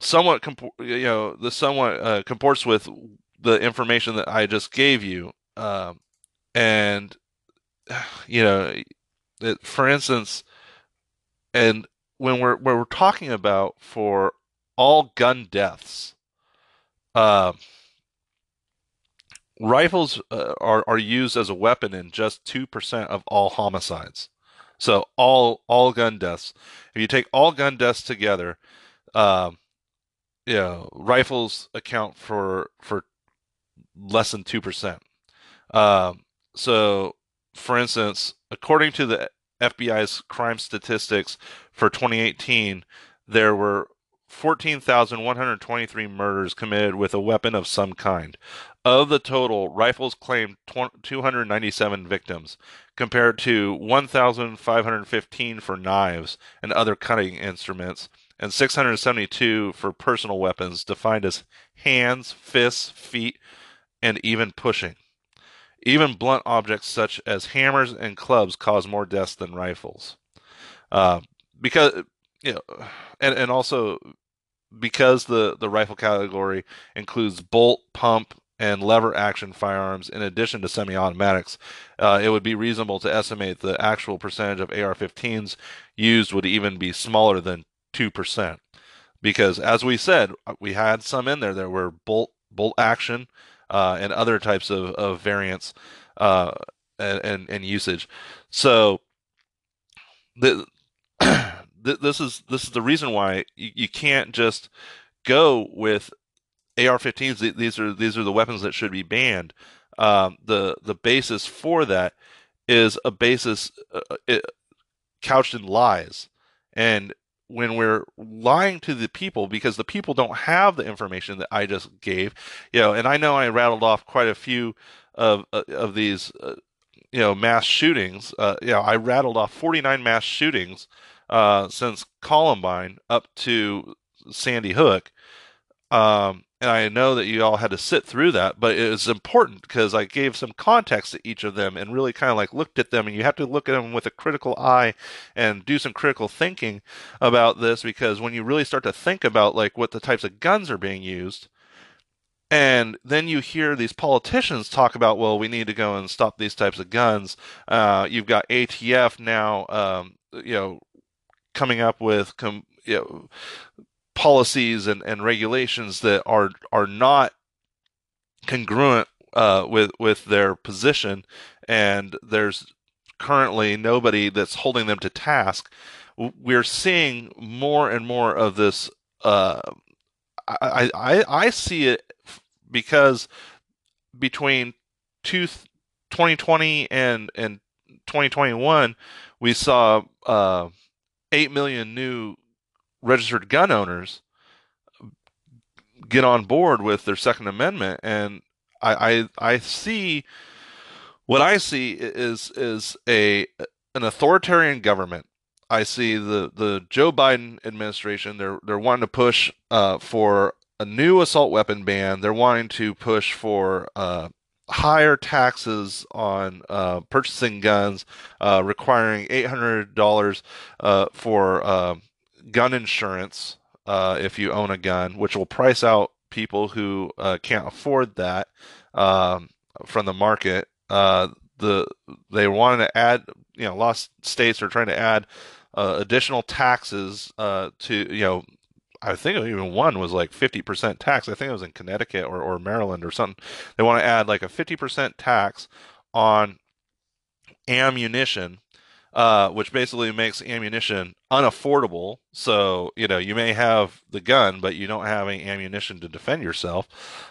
somewhat you know this somewhat uh, comports with the information that I just gave you, um, and you know, it, for instance, and when we're when we're talking about for all gun deaths, uh, rifles uh, are are used as a weapon in just two percent of all homicides. So all all gun deaths. If you take all gun deaths together, um, you know, rifles account for for less than two percent. Um, so, for instance, according to the FBI's crime statistics for 2018, there were 14,123 murders committed with a weapon of some kind. Of the total, rifles claimed 297 victims, compared to 1,515 for knives and other cutting instruments, and 672 for personal weapons, defined as hands, fists, feet, and even pushing. Even blunt objects such as hammers and clubs cause more deaths than rifles. Uh, because you know, and and also because the the rifle category includes bolt, pump, and lever action firearms in addition to semi-automatics, uh, it would be reasonable to estimate the actual percentage of AR-15s used would even be smaller than two percent. Because as we said, we had some in there that were bolt bolt action uh, and other types of, of variants uh, and, and, and usage. So the this is this is the reason why you, you can't just go with AR-15s. These are these are the weapons that should be banned. Um, the the basis for that is a basis uh, it, couched in lies, and when we're lying to the people because the people don't have the information that I just gave, you know, and I know I rattled off quite a few of uh, of these, uh, you know, mass shootings. Uh, you know, I rattled off 49 mass shootings uh, since Columbine up to Sandy Hook, um, and I know that you all had to sit through that, but it was important because I gave some context to each of them and really kind of like looked at them, and you have to look at them with a critical eye and do some critical thinking about this because when you really start to think about like what the types of guns are being used, and then you hear these politicians talk about, well, we need to go and stop these types of guns. Uh, you've got ATF now, um, you know, coming up with com- you know, policies and, and regulations that are are not congruent uh, with with their position, and there's currently nobody that's holding them to task. We're seeing more and more of this. Uh, I, I I see it because between two, 2020 and and 2021, we saw uh, eight million new registered gun owners get on board with their Second Amendment, and I I, I see what I see is is a an authoritarian government. I see the, the Joe Biden administration. They're they're wanting to push uh, for a new assault weapon ban. They're wanting to push for uh, higher taxes on uh, purchasing guns, uh, requiring eight hundred dollars uh, for um, gun insurance uh, if you own a gun, which will price out people who uh, can't afford that um, from the market. Uh, the they wanted to add, you know, lost states are trying to add uh, additional taxes uh, to, you know, I think even one was like 50% tax. I think it was in Connecticut or, or Maryland or something. They want to add like a 50% tax on ammunition uh, which basically makes ammunition unaffordable. So, you know, you may have the gun, but you don't have any ammunition to defend yourself,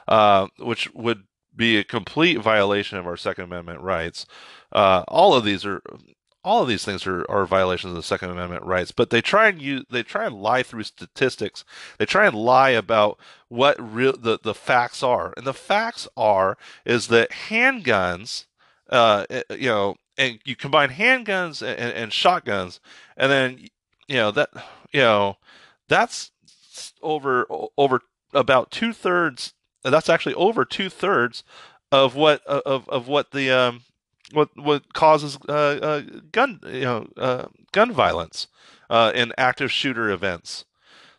uh, which would be a complete violation of our Second Amendment rights. Uh, all of these are. All of these things are, are violations of the Second Amendment rights, but they try and use they try and lie through statistics. They try and lie about what real the, the facts are, and the facts are is that handguns, uh, you know, and you combine handguns and, and, shotguns, and then you know that you know that's over over about two thirds. That's actually over two thirds of what of of what the um what what causes uh, uh gun you know uh, gun violence uh, in active shooter events.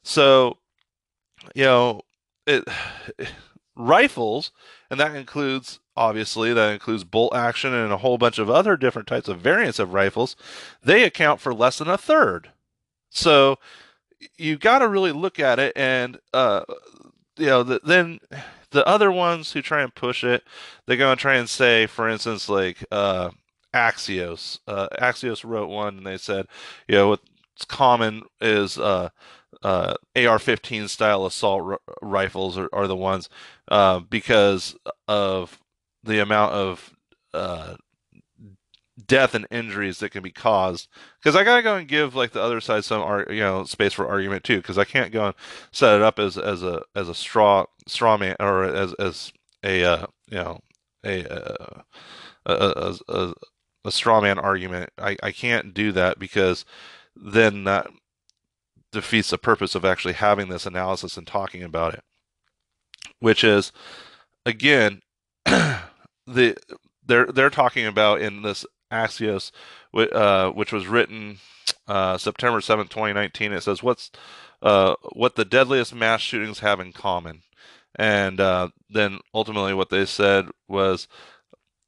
So you know it rifles, and that includes obviously that includes bolt action and a whole bunch of other different types of variants of rifles. They account for less than a third. So you got to really look at it, and uh, you know the, then the other ones who try and push it, they're going to try and say, for instance, like uh, Axios. Uh, Axios wrote one, and they said, you know, what's common is uh, uh, AR-15 style assault r- rifles are, are, the ones uh, because of the amount of uh, death and injuries that can be caused. Because I gotta go and give like the other side some you know space for argument too. Because I can't go and set it up as as a as a straw straw man or as as a uh, you know a, uh, a, a, a a straw man argument. I, I can't do that because then that defeats the purpose of actually having this analysis and talking about it. Which is, again, the they're they're talking about in this Axios, uh, which was written uh, September seventh, 2019. It says what's uh, what the deadliest mass shootings have in common, and uh, then ultimately what they said was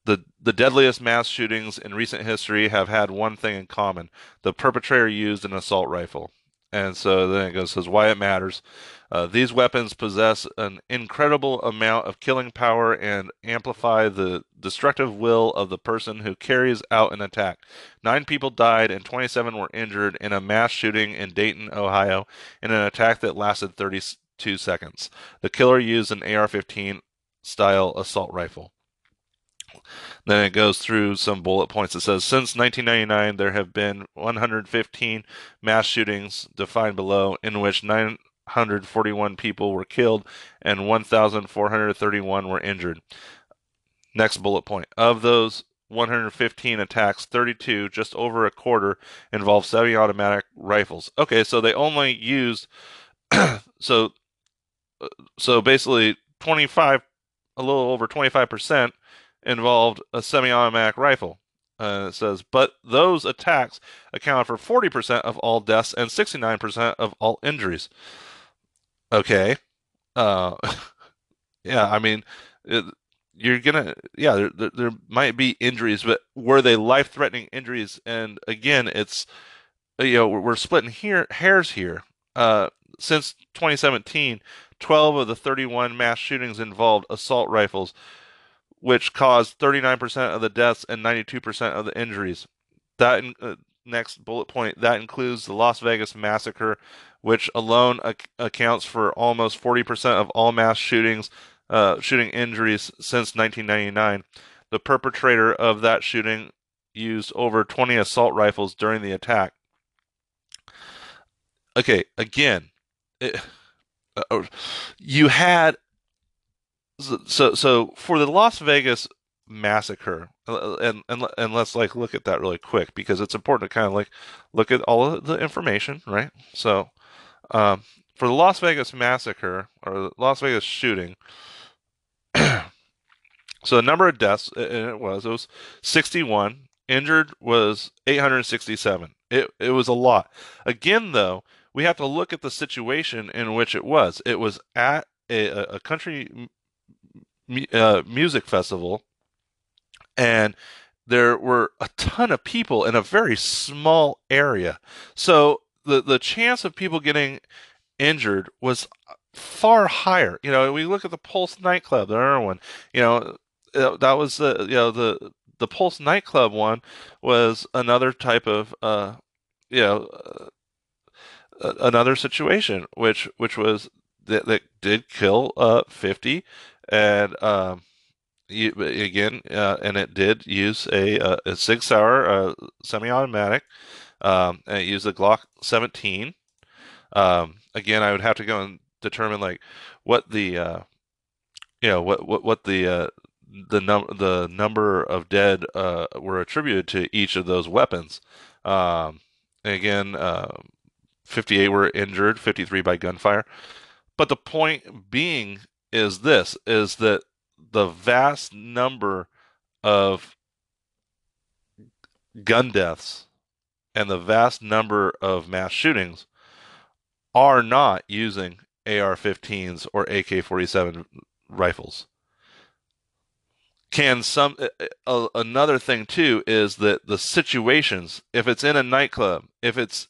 the the deadliest mass shootings in recent history have had one thing in common: the perpetrator used an assault rifle. And so then it goes says why it matters. Uh, these weapons possess an incredible amount of killing power and amplify the destructive will of the person who carries out an attack. Nine people died and 27 were injured in a mass shooting in Dayton, Ohio, in an attack that lasted 32 seconds. The killer used an AR 15 style assault rifle. Then it goes through some bullet points. It says since 1999, there have been 115 mass shootings defined below, in which 941 people were killed and 1,431 were injured. Next bullet point. Of those 115 attacks, 32, just over a quarter, involved semi automatic rifles. Okay, so they only used, so uh, so basically 25, a little over 25% involved a semi-automatic rifle. Uh, it says, but those attacks account for 40% of all deaths and 69% of all injuries. Okay. Uh, yeah, I mean, it, you're gonna, yeah, there, there, there, might be injuries, but were they life-threatening injuries? And again, it's, you know, we're, we're splitting here hairs here. Uh, since 2017, 12 of the 31 mass shootings involved assault rifles, which caused 39% of the deaths and 92% of the injuries. That uh, next bullet point that includes the Las Vegas massacre, which alone ac- accounts for almost 40% of all mass shootings, uh, shooting injuries since 1999. The perpetrator of that shooting used over 20 assault rifles during the attack. Okay, again, it, uh, you had so so for the Las Vegas massacre uh, and and and let's like look at that really quick because it's important to kind of like look at all of the information right? So um, for the Las Vegas massacre or the Las Vegas shooting so the number of deaths it was it was 61 injured was 867 it it was a lot. Again though we have to look at the situation in which it was. It was at a, a country uh, music festival, and there were a ton of people in a very small area. So the the chance of people getting injured was far higher. You know, we look at the Pulse nightclub, the other one. You know, uh, that was the you know the the Pulse nightclub one was another type of uh, you know uh, another situation, which which was that, that did kill uh, 50, and um, you, again, uh, and it did use a, a, a Sig Sauer uh, semi-automatic, um, and it used a Glock 17. Um, again, I would have to go and determine like what the uh, you know what what what the uh, the num the number of dead uh, were attributed to each of those weapons. Um, again, uh, 58 were injured, 53 by gunfire. But the point being is this is that the vast number of gun deaths and the vast number of mass shootings are not using AR-15s or AK-47 rifles. Can some another thing too is that the situations if it's in a nightclub, if it's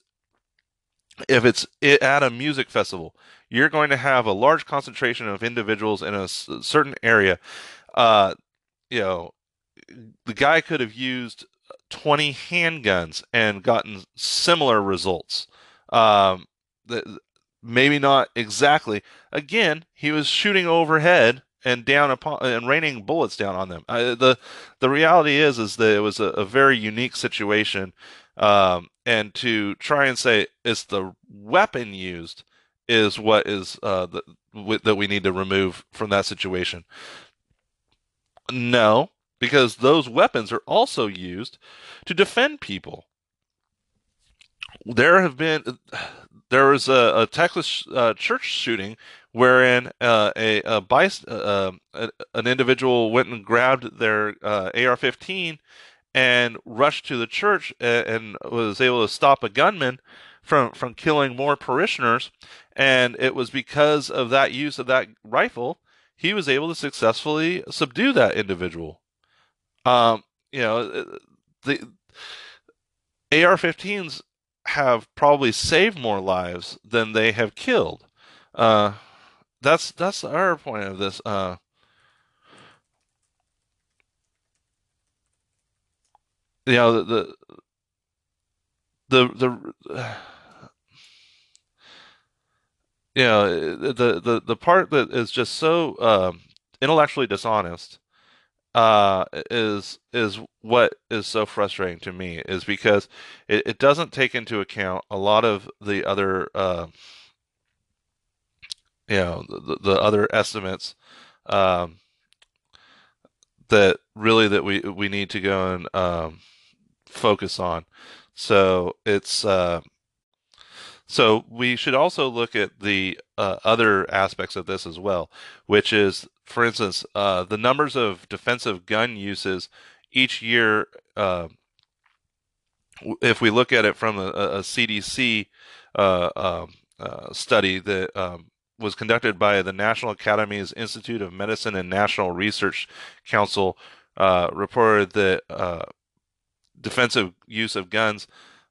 if it's at a music festival, you're going to have a large concentration of individuals in a certain area. Uh, you know, the guy could have used 20 handguns and gotten similar results. Um, maybe not exactly. Again, he was shooting overhead and down upon and raining bullets down on them. Uh, the the reality is is that it was a, a very unique situation um, and to try and say it's the weapon used is what is uh, the, w- that we need to remove from that situation. No, because those weapons are also used to defend people. There have been there was a, a Texas uh, church shooting wherein uh, a, a, uh, uh an individual went and grabbed their uh, AR-15 and rushed to the church and, and was able to stop a gunman from from killing more parishioners. And it was because of that use of that rifle he was able to successfully subdue that individual. Um you know the AR-15s have probably saved more lives than they have killed. Uh that's that's our point of this uh you know the the the, the you know the the the part that is just so um, intellectually dishonest uh, is is what is so frustrating to me is because it, it doesn't take into account a lot of the other uh, you know the, the other estimates um, that really that we we need to go and um, focus on. So it's uh, So we should also look at the uh, other aspects of this as well, which is, for instance, uh, the numbers of defensive gun uses each year. Uh, if we look at it from a, a CDC uh, um, uh, study that um, was conducted by the National Academies Institute of Medicine and National Research Council, uh, reported that defensive use of guns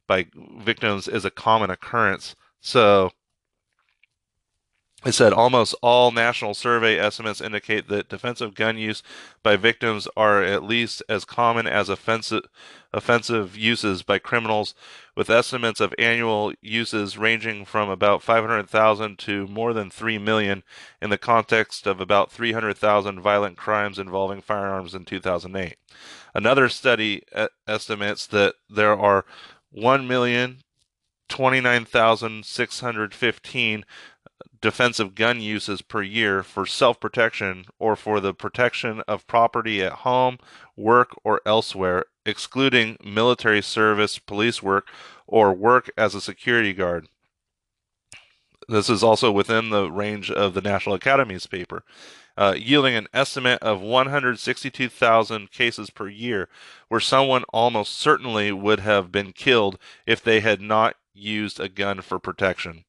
by victims is a common occurrence. So it said almost all national survey estimates indicate that defensive gun use by victims are at least as common as offensive offensive uses by criminals, with estimates of annual uses ranging from about 500,000 to more than 3 million in the context of about 300,000 violent crimes involving firearms in 2008. Another study estimates that there are 1,029,615 defensive gun uses per year for self protection or for the protection of property at home, work, or elsewhere, excluding military service, police work, or work as a security guard. This is also within the range of the National Academy's paper uh, yielding an estimate of 162,000 cases per year, where someone almost certainly would have been killed if they had not used a gun for protection.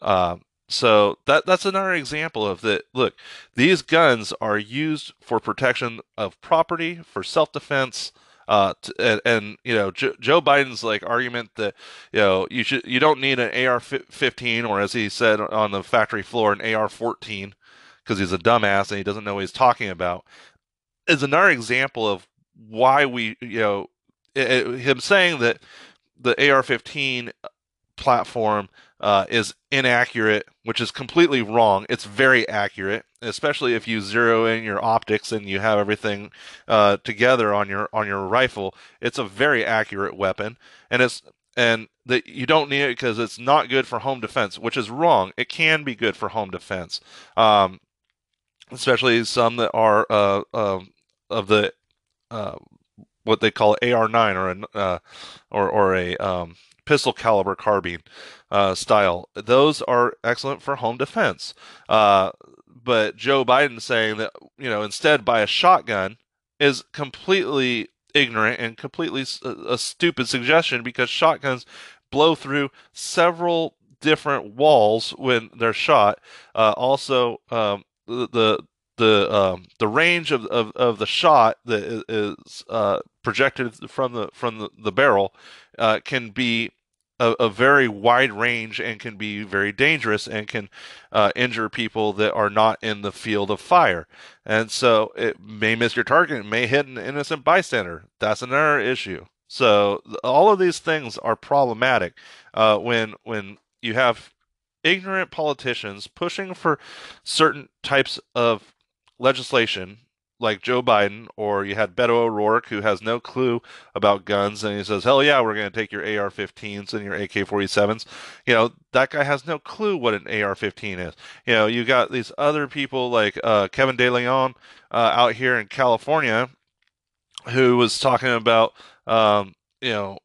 Uh, so that that's another example of that. Look, these guns are used for protection of property, for self-defense. Uh, and, and, you know Joe, Joe Biden's like argument that you know you should you don't need an AR-15 or as he said on the factory floor an AR-14 because he's a dumbass and he doesn't know what he's talking about is another example of why we, you know, it, it, him saying that the AR-15 platform uh, is inaccurate, which is completely wrong. It's very accurate, especially if you zero in your optics and you have everything uh, together on your on your rifle. It's a very accurate weapon, and it's and that you don't need it because it's not good for home defense, which is wrong. It can be good for home defense. Um, especially some that are uh, uh, of the uh, what they call AR9 or a uh, or or a um, pistol caliber carbine uh, style. Those are excellent for home defense. Uh, but Joe Biden saying that you know instead buy a shotgun is completely ignorant and completely a, a stupid suggestion because shotguns blow through several different walls when they're shot. Uh, also, um, the the um, the range of, of, of the shot that is uh, projected from the from the, the barrel uh, can be a, a, very wide range and can be very dangerous and can uh, injure people that are not in the field of fire. And so it may miss your target, it may hit an innocent bystander. That's another issue. So all of these things are problematic uh, when when you have ignorant politicians pushing for certain types of legislation like Joe Biden, or you had Beto O'Rourke, who has no clue about guns, and he says, "Hell yeah, we're going to take your AR-15s and your AK-47s." You know, that guy has no clue what an AR-15 is. You know, you got these other people like uh, Kevin De Leon uh, out here in California, who was talking about, um, you know,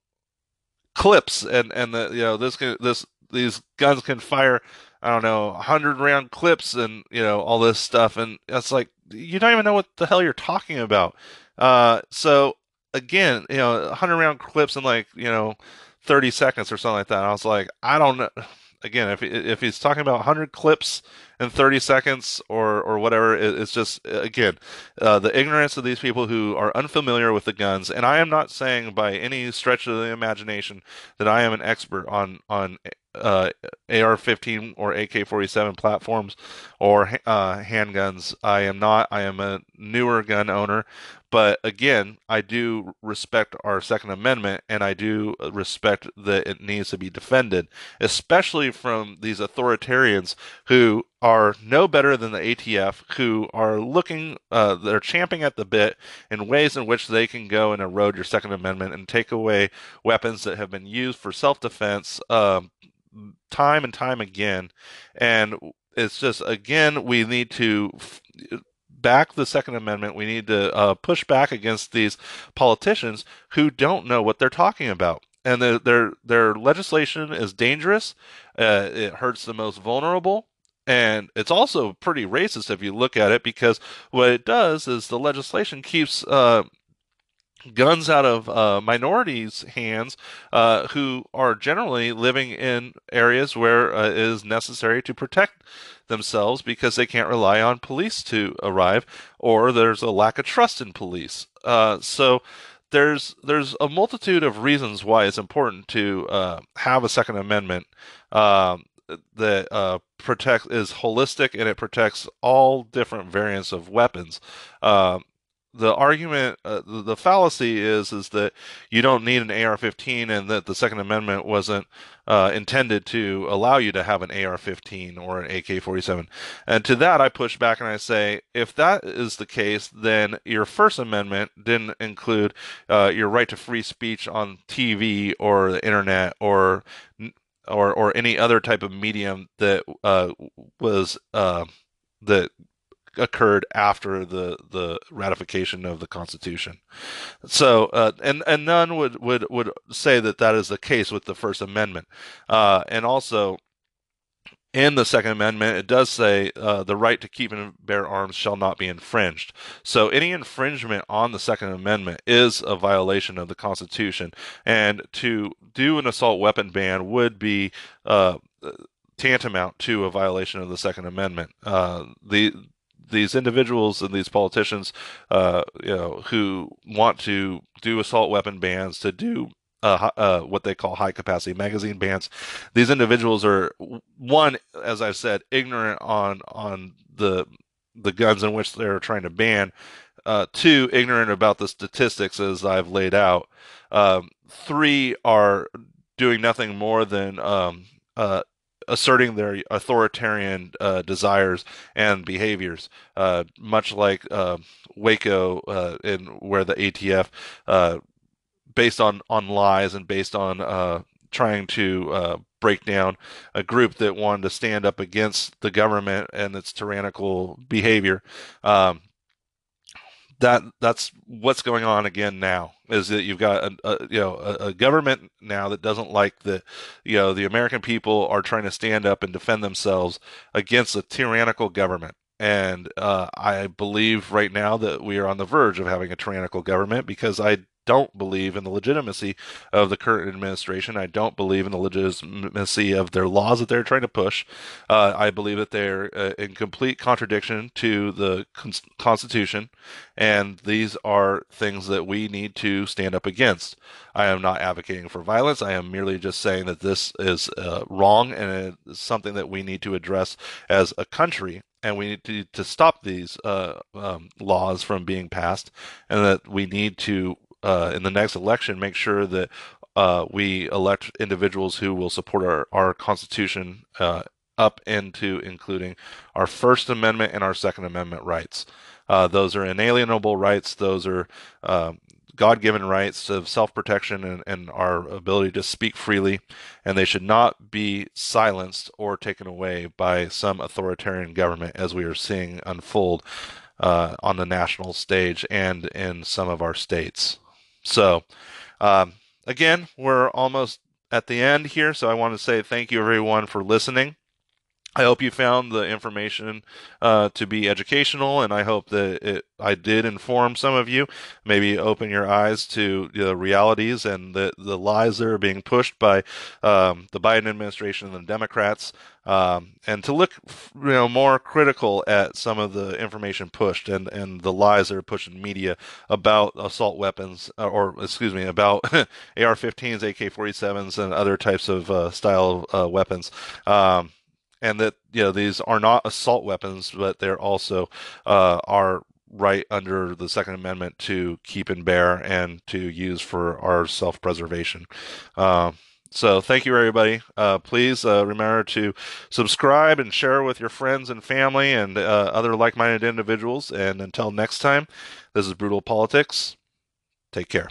clips and and the you know this this these guns can fire I don't know, 100 round clips and, you know, all this stuff. And it's like, you don't even know what the hell you're talking about. Uh, so, again, you know, 100 round clips in like, you know, 30 seconds or something like that. I was like, I don't know. Again, if if he's talking about 100 clips in 30 seconds or or whatever, it's just again uh, the ignorance of these people who are unfamiliar with the guns. And I am not saying by any stretch of the imagination that I am an expert on on uh, AR-15 or AK-47 platforms or uh, handguns. I am not. I am a newer gun owner, but again, I do respect our Second Amendment, and I do respect that it needs to be defended, especially from these authoritarians who are no better than the ATF, who are looking, uh, they're champing at the bit in ways in which they can go and erode your Second Amendment and take away weapons that have been used for self-defense. Um, time and time again. And it's just, again, we need to back the Second Amendment. We need to uh, push back against these politicians who don't know what they're talking about. and the, their their legislation is dangerous. Uh, it hurts the most vulnerable, and it's also pretty racist if you look at it because what it does is the legislation keeps uh, guns out of uh, minorities' hands uh, who are generally living in areas where uh, it is necessary to protect themselves because they can't rely on police to arrive or there's a lack of trust in police. Uh, so there's there's a multitude of reasons why it's important to uh, have a Second Amendment um, that uh, protects is holistic and it protects all different variants of weapons. Um, the argument, uh, the, the, fallacy is, is that you don't need an AR-15, and that the Second Amendment wasn't uh, intended to allow you to have an AR-15 or an AK-47. And to that, I push back and I say, if that is the case, then your First Amendment didn't include uh, your right to free speech on TV or the internet or or or any other type of medium that uh, was uh, that occurred after the the ratification of the Constitution. So, uh, and and none would would would say that that is the case with the First Amendment, uh, and also. In the Second Amendment, it does say uh, the right to keep and bear arms shall not be infringed. So, any infringement on the Second Amendment is a violation of the Constitution. And to do an assault weapon ban would be uh, tantamount to a violation of the Second Amendment. Uh, the these individuals and these politicians, uh, you know, who want to do assault weapon bans, to do uh, uh, what they call high capacity magazine bans. These individuals are one, as I've said, ignorant on on the the guns in which they're trying to ban. Uh, two, ignorant about the statistics as I've laid out. Um, three are doing nothing more than um, uh, asserting their authoritarian uh, desires and behaviors, uh, much like Waco, in where the ATF, based on on lies and based on uh, trying to break down a group that wanted to stand up against the government and its tyrannical behavior. Um, that that's what's going on again now is that you've got a, a you know a, a, government now that doesn't like the you know the American people are trying to stand up and defend themselves against a tyrannical government and uh, I believe right now that we are on the verge of having a tyrannical government because I don't believe in the legitimacy of the current administration. I don't believe in the legitimacy of their laws that they're trying to push. Uh, I believe that they're uh, in complete contradiction to the con- Constitution, and these are things that we need to stand up against. I am not advocating for violence. I am merely just saying that this is uh, wrong and it's something that we need to address as a country and we need to, to stop these uh, um, laws from being passed, and that we need to uh, in the next election make sure that uh, we elect individuals who will support our, our Constitution uh, up into including our First Amendment and our Second Amendment rights. Uh, those are inalienable rights. Those are um, God given rights of self protection and, and, our ability to speak freely, and they should not be silenced or taken away by some authoritarian government as we are seeing unfold uh, on the national stage and in some of our states. So, um, again, we're almost at the end here, so I want to say thank you everyone for listening. I hope you found the information uh, to be educational, and I hope that it, I did inform some of you, maybe open your eyes to the realities and the, the lies that are being pushed by um, the Biden administration and the Democrats, um, and to look you know more critical at some of the information pushed and, and the lies that are pushed in media about assault weapons, uh, or excuse me, about AR-15s, AK-47s, and other types of uh, style uh, weapons. Um, and that you know these are not assault weapons, but they're also uh, are right under the Second Amendment to keep and bear and to use for our self-preservation. Uh, so thank you, everybody. Uh, please uh, remember to subscribe and share with your friends and family and uh, other like-minded individuals. And until next time, this is Brutal Politics. Take care.